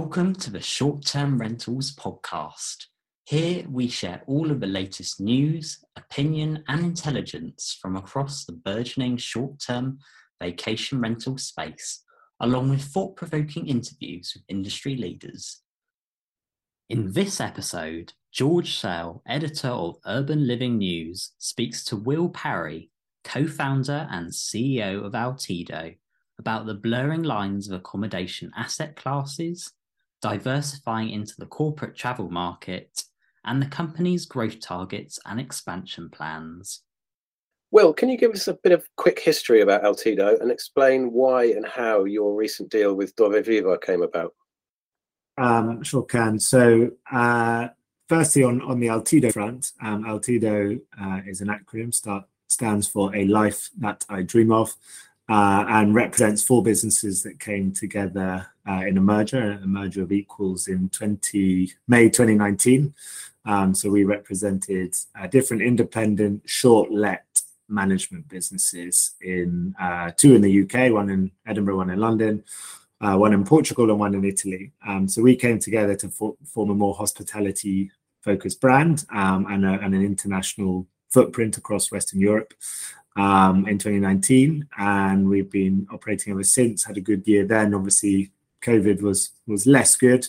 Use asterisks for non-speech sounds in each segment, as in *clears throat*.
Welcome to the Short Term Rentals podcast. Here we share all of the latest news, opinion, and intelligence from across the burgeoning short term vacation rental space, along with thought provoking interviews with industry leaders. In this episode, George Sale, editor of Urban Living News, speaks to Will Parry, co founder and CEO of Altido, about the blurring lines of accommodation asset classes diversifying into the corporate travel market, and the company's growth targets and expansion plans. Will, can you give us a bit of quick history about Altido and explain why and how your recent deal with Dove Vivo came about? Um, sure can. So, uh, firstly, on, on the Altido front, um, Altido uh, is an acronym, start, stands for A Life That I Dream of uh, and represents four businesses that came together uh, in a merger, a merger of equals in 20 May 2019. Um, so we represented uh, different independent short let management businesses in uh, two in the UK, one in Edinburgh, one in London, uh, one in Portugal, and one in Italy. Um, so we came together to for, form a more hospitality focused brand um, and, a, and, an international footprint across Western Europe um, in 2019, and we've been operating ever since. Had a good year then. Obviously, COVID was was less good,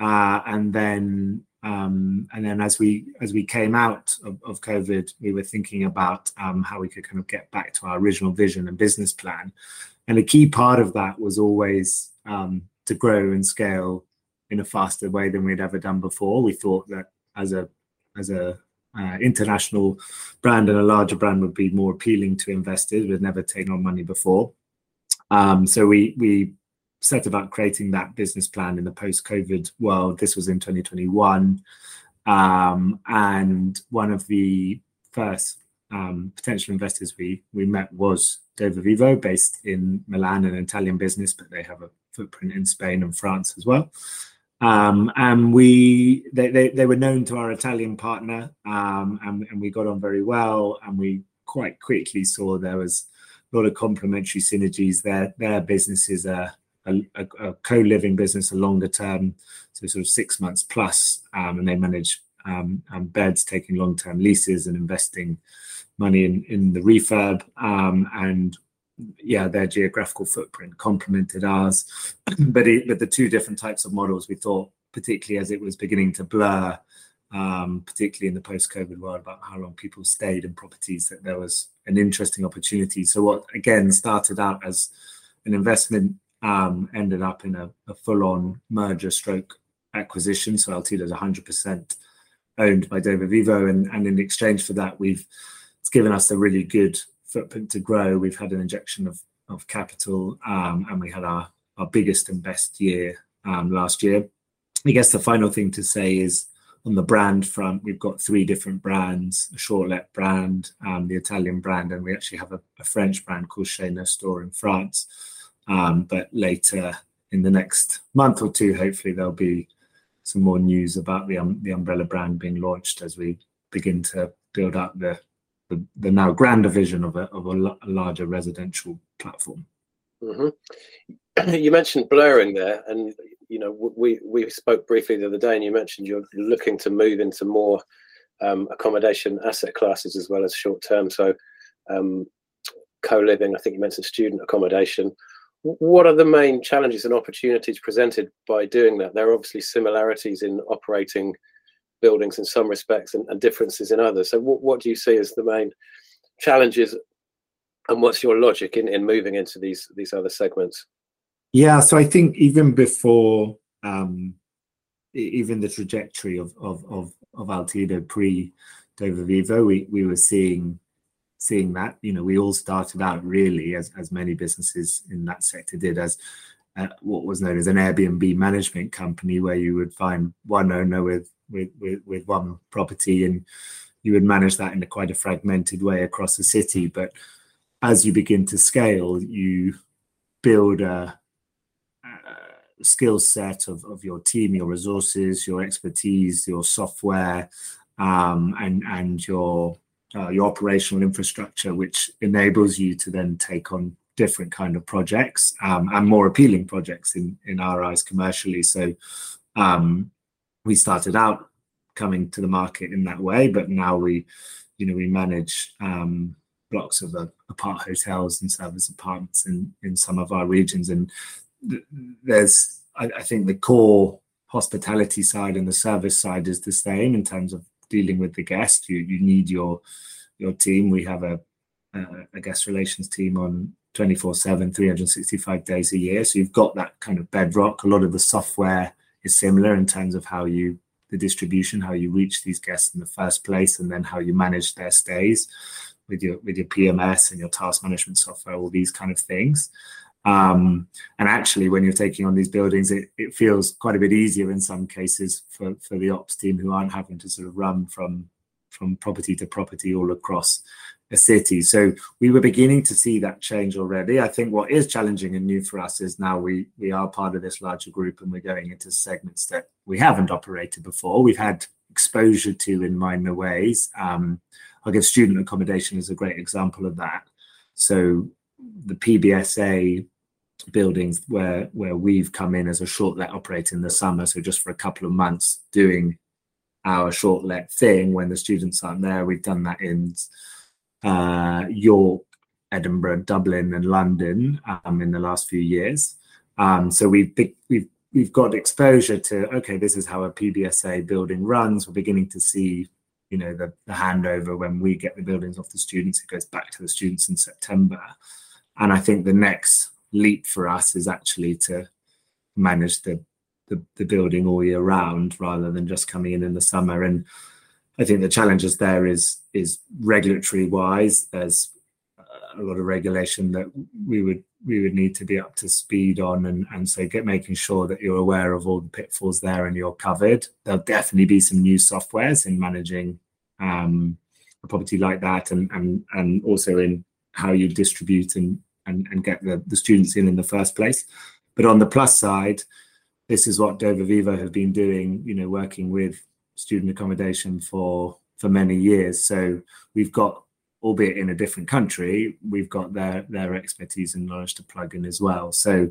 uh, and then um, and then as we as we came out of, of COVID, we were thinking about um, how we could kind of get back to our original vision and business plan. And a key part of that was always um, to grow and scale in a faster way than we'd ever done before. We thought that as a as a uh, international brand and a larger brand would be more appealing to investors. We'd never taken on money before, um, so we we set about creating that business plan in the post-COVID world. This was in 2021, um, and one of the first um, potential investors we we met was Dove Vivo, based in Milan, an Italian business, but they have a footprint in Spain and France as well. Um, and we they, they, they, were known to our Italian partner, um, and, and, we got on very well. And we quite quickly saw there was a lot of complementary synergies. Their their business is a, a, a co-living business, a longer term, so sort of six months plus, um, and they manage um, um, beds, taking long term leases and investing money in in the refurb. Um, and yeah, their geographical footprint complemented ours. *clears throat* but it, but the two different types of models we thought, particularly as it was beginning to blur, um, particularly in the post-COVID world, about how long people stayed in properties, that there was an interesting opportunity. So what again started out as an investment um, ended up in a, a full-on merger stroke acquisition. So Altido is 100% owned by Dove Vivo, and, and in exchange for that, we've it's given us a really good footprint to grow. We've had an injection of of capital, um, and we had our our biggest and best year um, last year. I guess the final thing to say is on the brand front, we've got three different brands: a short-let brand, um, the Italian brand, and we actually have a, a French brand called Chez Nestor in France. Um, but later in the next month or two, hopefully there'll be some more news about the um, the umbrella brand being launched as we begin to build up the the, the now grander vision of a, of larger residential platform. Mm-hmm. *clears throat* You mentioned blurring there, and you know we we spoke briefly the other day, and you mentioned you're looking to move into more um, accommodation asset classes as well as short term. So um, co-living, I think you mentioned student accommodation. What are the main challenges and opportunities presented by doing that? There are obviously similarities in operating buildings in some respects and, and differences in others. So, what, what do you see as the main challenges, and what's your logic in, in moving into these these other segments? Yeah, so I think even before um, even the trajectory of of of, of Altido pre Dove Vivo, we we were seeing seeing that. You know, we all started out really as as many businesses in that sector did as what was known as an Airbnb management company, where you would find one owner with with, with, with one property and you would manage that in a quite a fragmented way across the city. But as you begin to scale, you build a, a skill set of, of your team, your resources, your expertise, your software, um, and and your uh, your operational infrastructure, which enables you to then take on different kind of projects um, and more appealing projects in in our eyes commercially. So um, we started out coming to the market in that way, but now we, you know, we manage um, blocks of uh, apart hotels and service apartments in in some of our regions, and th- there's I, I think the core hospitality side and the service side is the same in terms of dealing with the guest. You you need your your team. We have a a guest relations team on 24 7 365 days a year. So you've got that kind of bedrock. A lot of the software is similar in terms of how you the distribution how you reach these guests in the first place and then how you manage their stays with your with your pms and your task management software all these kind of things. Um, and actually, when you're taking on these buildings, it, it feels quite a bit easier in some cases for, for the ops team who aren't having to sort of run from from property to property all across a city. So we were beginning to see that change already. I think what is challenging and new for us is now we we are part of this larger group and we're going into segments that we haven't operated before. We've had exposure to in minor ways. Um, I'll give student accommodation as a great example of that. So the PBSA buildings where where we've come in as a short let operator in the summer so just for a couple of months doing our short let thing when the students aren't there we've done that in uh, york edinburgh dublin and london um, in the last few years. Um, so we've we've we've got exposure to okay this is how a pbsa building runs. We're beginning to see you know the, the handover when we get the buildings off the students. It goes back to the students in september. And i think the next leap for us is actually to manage the, the, the building all year round rather than just coming in in the summer. And I think the challenges there is is regulatory wise. There's a lot of regulation that we would we would need to be up to speed on and, and so get making sure that you're aware of all the pitfalls there and you're covered. There'll definitely be some new softwares in managing um, a property like that and and and also in how you distribute and and, and get the, the students in in the first place. But on the plus side, this is what Dove Vivo have been doing, you know, working with student accommodation for for many years. So we've got, albeit in a different country, we've got their their expertise and knowledge to plug in as well. So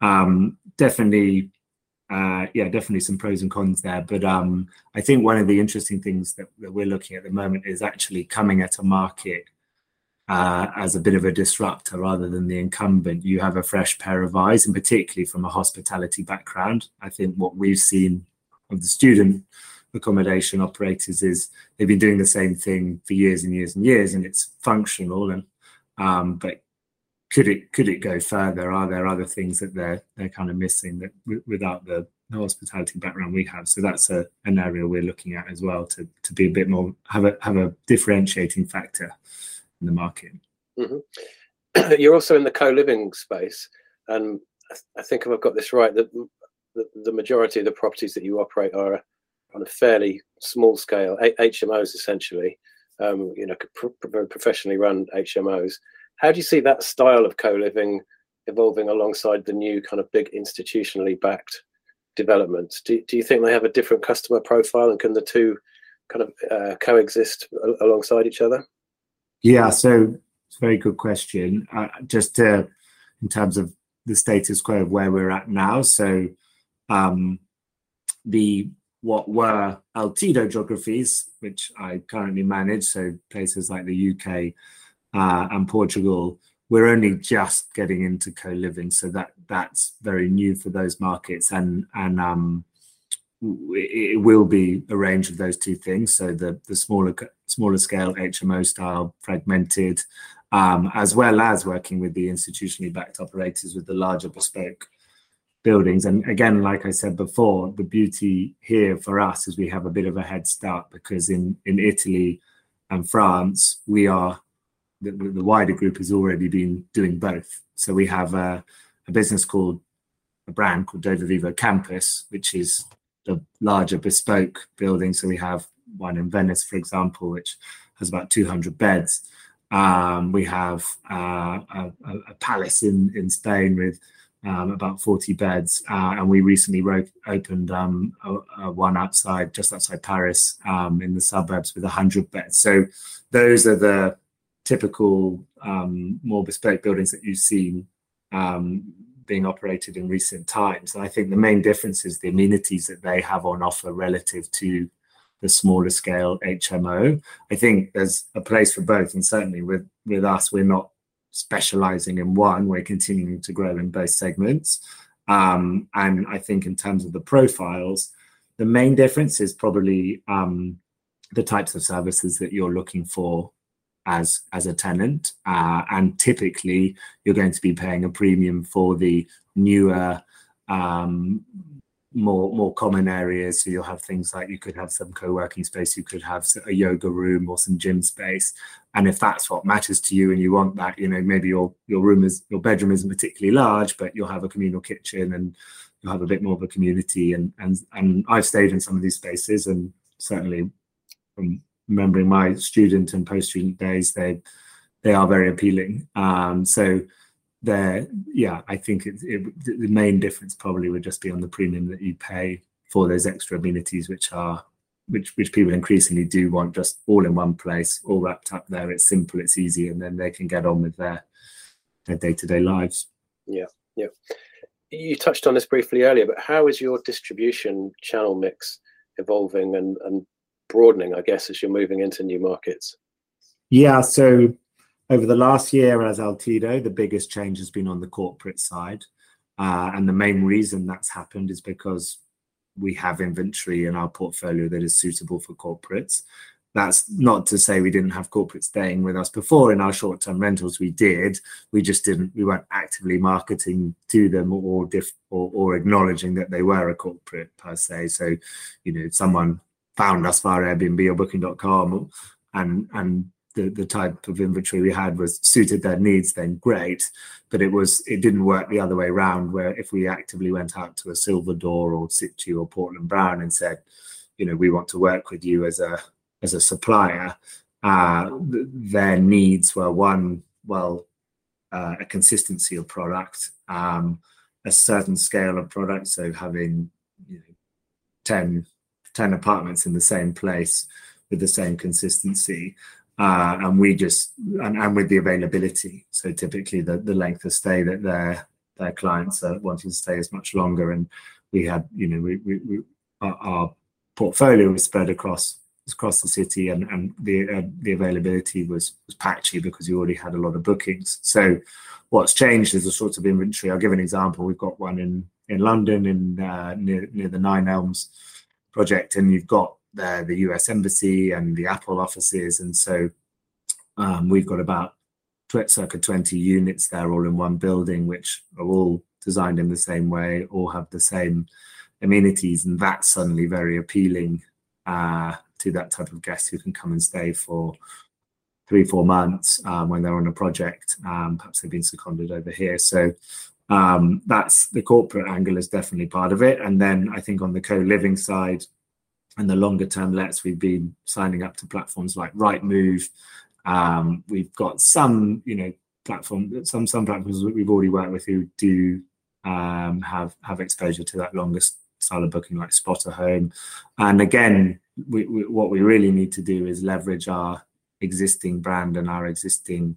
um, definitely, uh, yeah, definitely some pros and cons there. But um, I think one of the interesting things that, that we're looking at the moment is actually coming at a market uh, as a bit of a disruptor rather than the incumbent. You have a fresh pair of eyes, and particularly from a hospitality background. I think what we've seen of the student accommodation operators is they've been doing the same thing for years and years and years, and it's functional. And um, but could it could it go further? Are there other things that they're they're kind of missing that w- without the, hospitality background we have? So that's a an area we're looking at as well to to be a bit more have a have a differentiating factor in the market. Mm-hmm. *clears throat* You're also in the co-living space, and I think if I've got this right, that the, majority of the properties that you operate are on a fairly small scale, HMOs essentially. Um, you know, professionally run HMOs. How do you see that style of co-living evolving alongside the new kind of big institutionally backed developments? Do, do you think they have a different customer profile, and can the two kind of uh, coexist alongside each other? Yeah, so it's a very good question. Uh, just to, in terms of the status quo of where we're at now. So um, the what were Altido geographies, which I currently manage, so places like the UK uh, and Portugal, we're only just getting into co-living, so that that's very new for those markets, and and um, it will be a range of those two things. So the the smaller smaller scale HMO style fragmented, um, as well as working with the institutionally backed operators with the larger bespoke buildings. And again, like I said before, the beauty here for us is we have a bit of a head start because in in Italy and France we are the, the wider group has already been doing both. So we have a, a business called a brand called Dove Vivo Campus, which is the larger bespoke building. So we have one in Venice, for example, which has about 200 beds. Um, we have uh, a, a, palace in, in Spain with um, about 40 beds. Uh, and we recently opened um, a, a one outside, just outside Paris um, in the suburbs with 100 beds. So those are the typical um, more bespoke buildings that you've seen um, being operated in recent times. And I think the main difference is the amenities that they have on offer relative to the smaller scale HMO. I think there's a place for both, and certainly with with us, we're not specializing in one. We're continuing to grow in both segments. Um, and I think in terms of the profiles, the main difference is probably um, the types of services that you're looking for as as a tenant, uh, and typically you're going to be paying a premium for the newer, um, more more common areas. So you'll have things like you could have some co-working space, you could have a yoga room or some gym space, and if that's what matters to you and you want that, you know maybe your your room is your bedroom isn't particularly large, but you'll have a communal kitchen and you'll have a bit more of a community. And and and I've stayed in some of these spaces, and certainly from remembering my student and post-student days, they they are very appealing. Um, so there, yeah, I think it, it, the main difference probably would just be on the premium that you pay for those extra amenities, which are which which people increasingly do want just all in one place, all wrapped up there. It's simple, it's easy, and then they can get on with their their day to day lives. Yeah, yeah. You touched on this briefly earlier, but how is your distribution channel mix evolving and and broadening, I guess, as you're moving into new markets? Yeah, so over the last year as Altido, the biggest change has been on the corporate side. Uh, and the main reason that's happened is because we have inventory in our portfolio that is suitable for corporates. That's not to say we didn't have corporates staying with us before in our short-term rentals. We did. We just didn't. We weren't actively marketing to them or acknowledging that they were a corporate per se. So, you know, someone found us via Airbnb or Booking.com, and and the, the type of inventory we had was suited their needs, then great. But it was it didn't work the other way around, where if we actively went out to a Silver Door or Situ or Portland Brown and said, you know, we want to work with you as a as a supplier, uh, their needs were one, well, uh, a consistency of product, um, a certain scale of product, so having you know, 10 10 apartments in the same place with the same consistency. Uh, and we just and, and with the availability. So typically the, the length of stay that their their clients are wanting to stay is much longer. And we had, you know, we, we, we our, our, portfolio was spread across across the city, and and the uh, the availability was was patchy because you already had a lot of bookings. So what's changed is the sort of inventory. I'll give an example. We've got one in in London in uh, near near the Nine Elms project, and you've got the US Embassy and the Apple offices, and so um, we've got about circa 20 units there, all in one building, which are all designed in the same way, all have the same amenities, and that's suddenly very appealing uh, to that type of guest who can come and stay for three, four months um, when they're on a project. Um, perhaps they've been seconded over here, so um, that's the corporate angle is definitely part of it. And then I think on the co-living side and the longer term lets, we've been signing up to platforms like Rightmove. Um, we've got some, you know, platform some some platforms that we've already worked with who do um, have have exposure to that longer style of booking like Spotahome. And again, we, we, what we really need to do is leverage our existing brand and our existing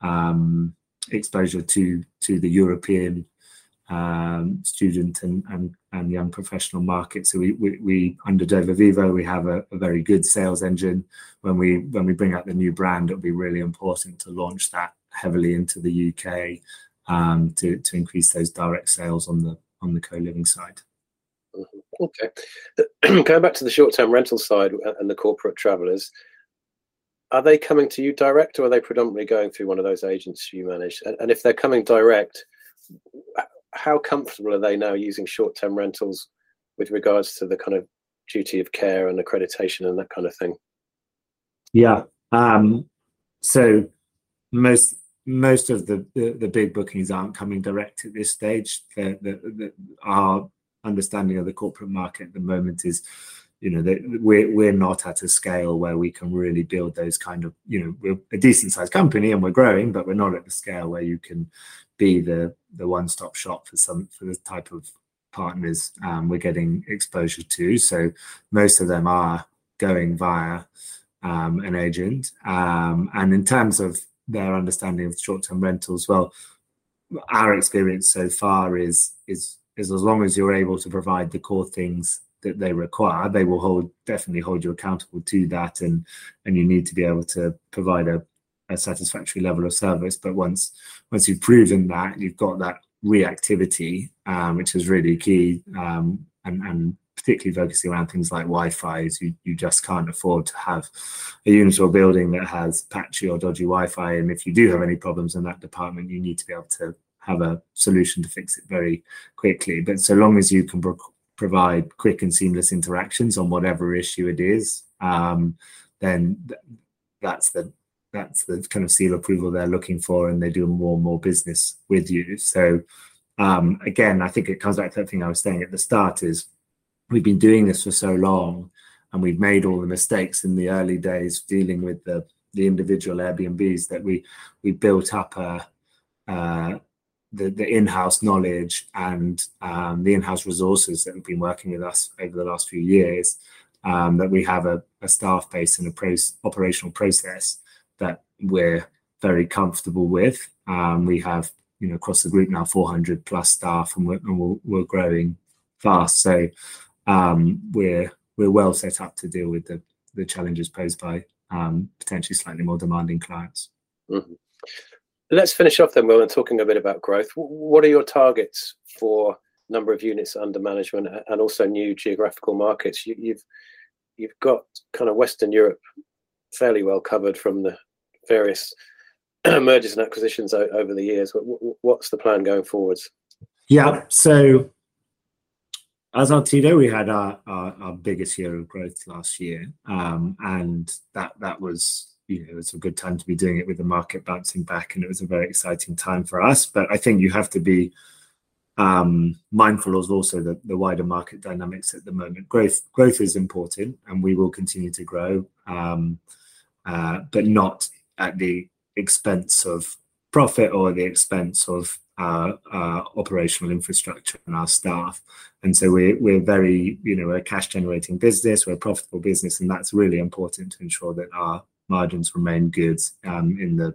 um, exposure to to the European um, student and, and and young professional market. So we we, we under Dove Vivo we have a, a, very good sales engine. When we when we bring out the new brand, it'll be really important to launch that heavily into the UK um, to to increase those direct sales on the on the co-living side. Mm-hmm. Okay, *clears throat* going back to the short-term rental side and the corporate travellers, are they coming to you direct or are they predominantly going through one of those agents you manage? And, and if they're coming direct, how comfortable are they now using short term rentals with regards to the kind of duty of care and accreditation and that kind of thing? Yeah. Um, so most most of the, the, the big bookings aren't coming direct at this stage. The, the, our understanding of the corporate market at the moment is you know we're we're not at a scale where we can really build those kind of you know we're a decent sized company and we're growing but we're not at the scale where you can be the the one stop shop for some for the type of partners um, we're getting exposure to so most of them are going via um, an agent. Um, and in terms of their understanding of short-term rentals, well, our experience so far is is is as long as you're able to provide the core things that they require, they will hold definitely hold you accountable to that, and and you need to be able to provide a, a satisfactory level of service. But once once you've proven that, you've got that reactivity, um, which is really key, um, and and particularly focusing around things like Wi-Fi, is you, you just can't afford to have a unit or building that has patchy or dodgy Wi-Fi. And if you do have any problems in that department, you need to be able to have a solution to fix it very quickly. But so long as you can pro- provide quick and seamless interactions on whatever issue it is, um, then th- that's the that's the kind of seal approval they're looking for, and they do more and more business with you. So um, again, I think it comes back to that thing I was saying at the start: is we've been doing this for so long and we've made all the mistakes in the early days dealing with the the individual Airbnbs that we we built up a uh, the, the in-house knowledge and um, the in-house resources that have been working with us over the last few years um, that we have a, a, staff base and a pro- operational process that we're very comfortable with um, we have you know across the group now 400 plus staff and we're, and we're, we're growing fast so um, we're we're well set up to deal with the the challenges posed by um, potentially slightly more demanding clients. Mm-hmm. Let's finish off then, Will, and talking a bit about growth. What are your targets for number of units under management and also new geographical markets? You, you've you've got kind of Western Europe fairly well covered from the various *clears throat* mergers and acquisitions over the years. What's the plan going forwards? Yeah, so as Altido, we had our, our, our, biggest year of growth last year, um, and that that was you know it was a good time to be doing it with the market bouncing back, and it was a very exciting time for us. But I think you have to be um, mindful of also the, the wider market dynamics at the moment. Growth growth is important, and we will continue to grow, um, uh, but not at the expense of profit or the expense of our, our, operational infrastructure and our staff. And so we're, we're very, you know, we're a cash generating business, we're a profitable business, and that's really important to ensure that our margins remain good um, in the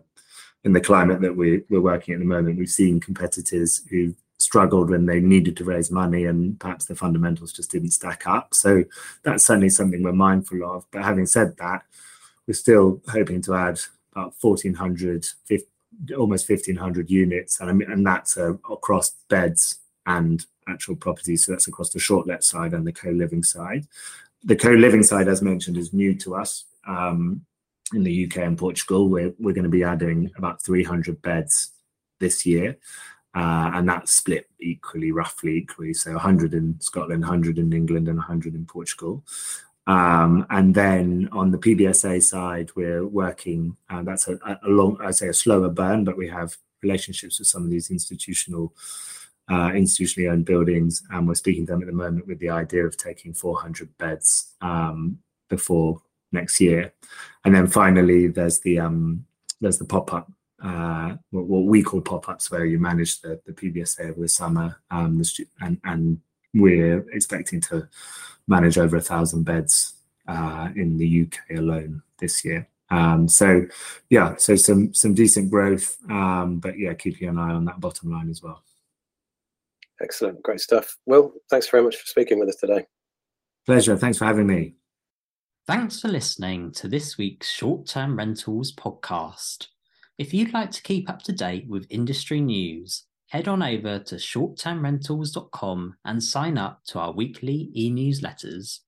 in the climate that we, we're working at the moment. We've seen competitors who struggled when they needed to raise money and perhaps the fundamentals just didn't stack up. So that's certainly something we're mindful of. But having said that, we're still hoping to add about 1,400, almost 1500 units and I mean, and that's uh, across beds and actual properties. So that's across the short let side and the co-living side. The co-living side as mentioned is new to us um, in the UK and Portugal. We're, we're going to be adding about 300 beds this year uh, and that's split equally roughly equally. So 100 in Scotland 100 in England and 100 in Portugal um, and then on the PBSA side, we're working, uh, that's a, a long, I'd say a slower burn, but we have relationships with some of these institutional, uh, institutionally owned buildings. And we're speaking to them at the moment with the idea of taking 400 beds um, before next year. And then finally, there's the, um, there's the pop-up uh, what, what, we call pop-ups, where you manage the, the PBSA over the summer, um, the and, and we're expecting to manage over a thousand beds uh, in the UK alone this year. Um, so yeah, so some some decent growth, um, but yeah, keeping an eye on that bottom line as well. Excellent, great stuff. Well, thanks very much for speaking with us today. Pleasure. Thanks for having me. Thanks for listening to this week's Short Term Rentals podcast. If you'd like to keep up to date with industry news, head on over to shorttermrentals.com and sign up to our weekly e newsletters.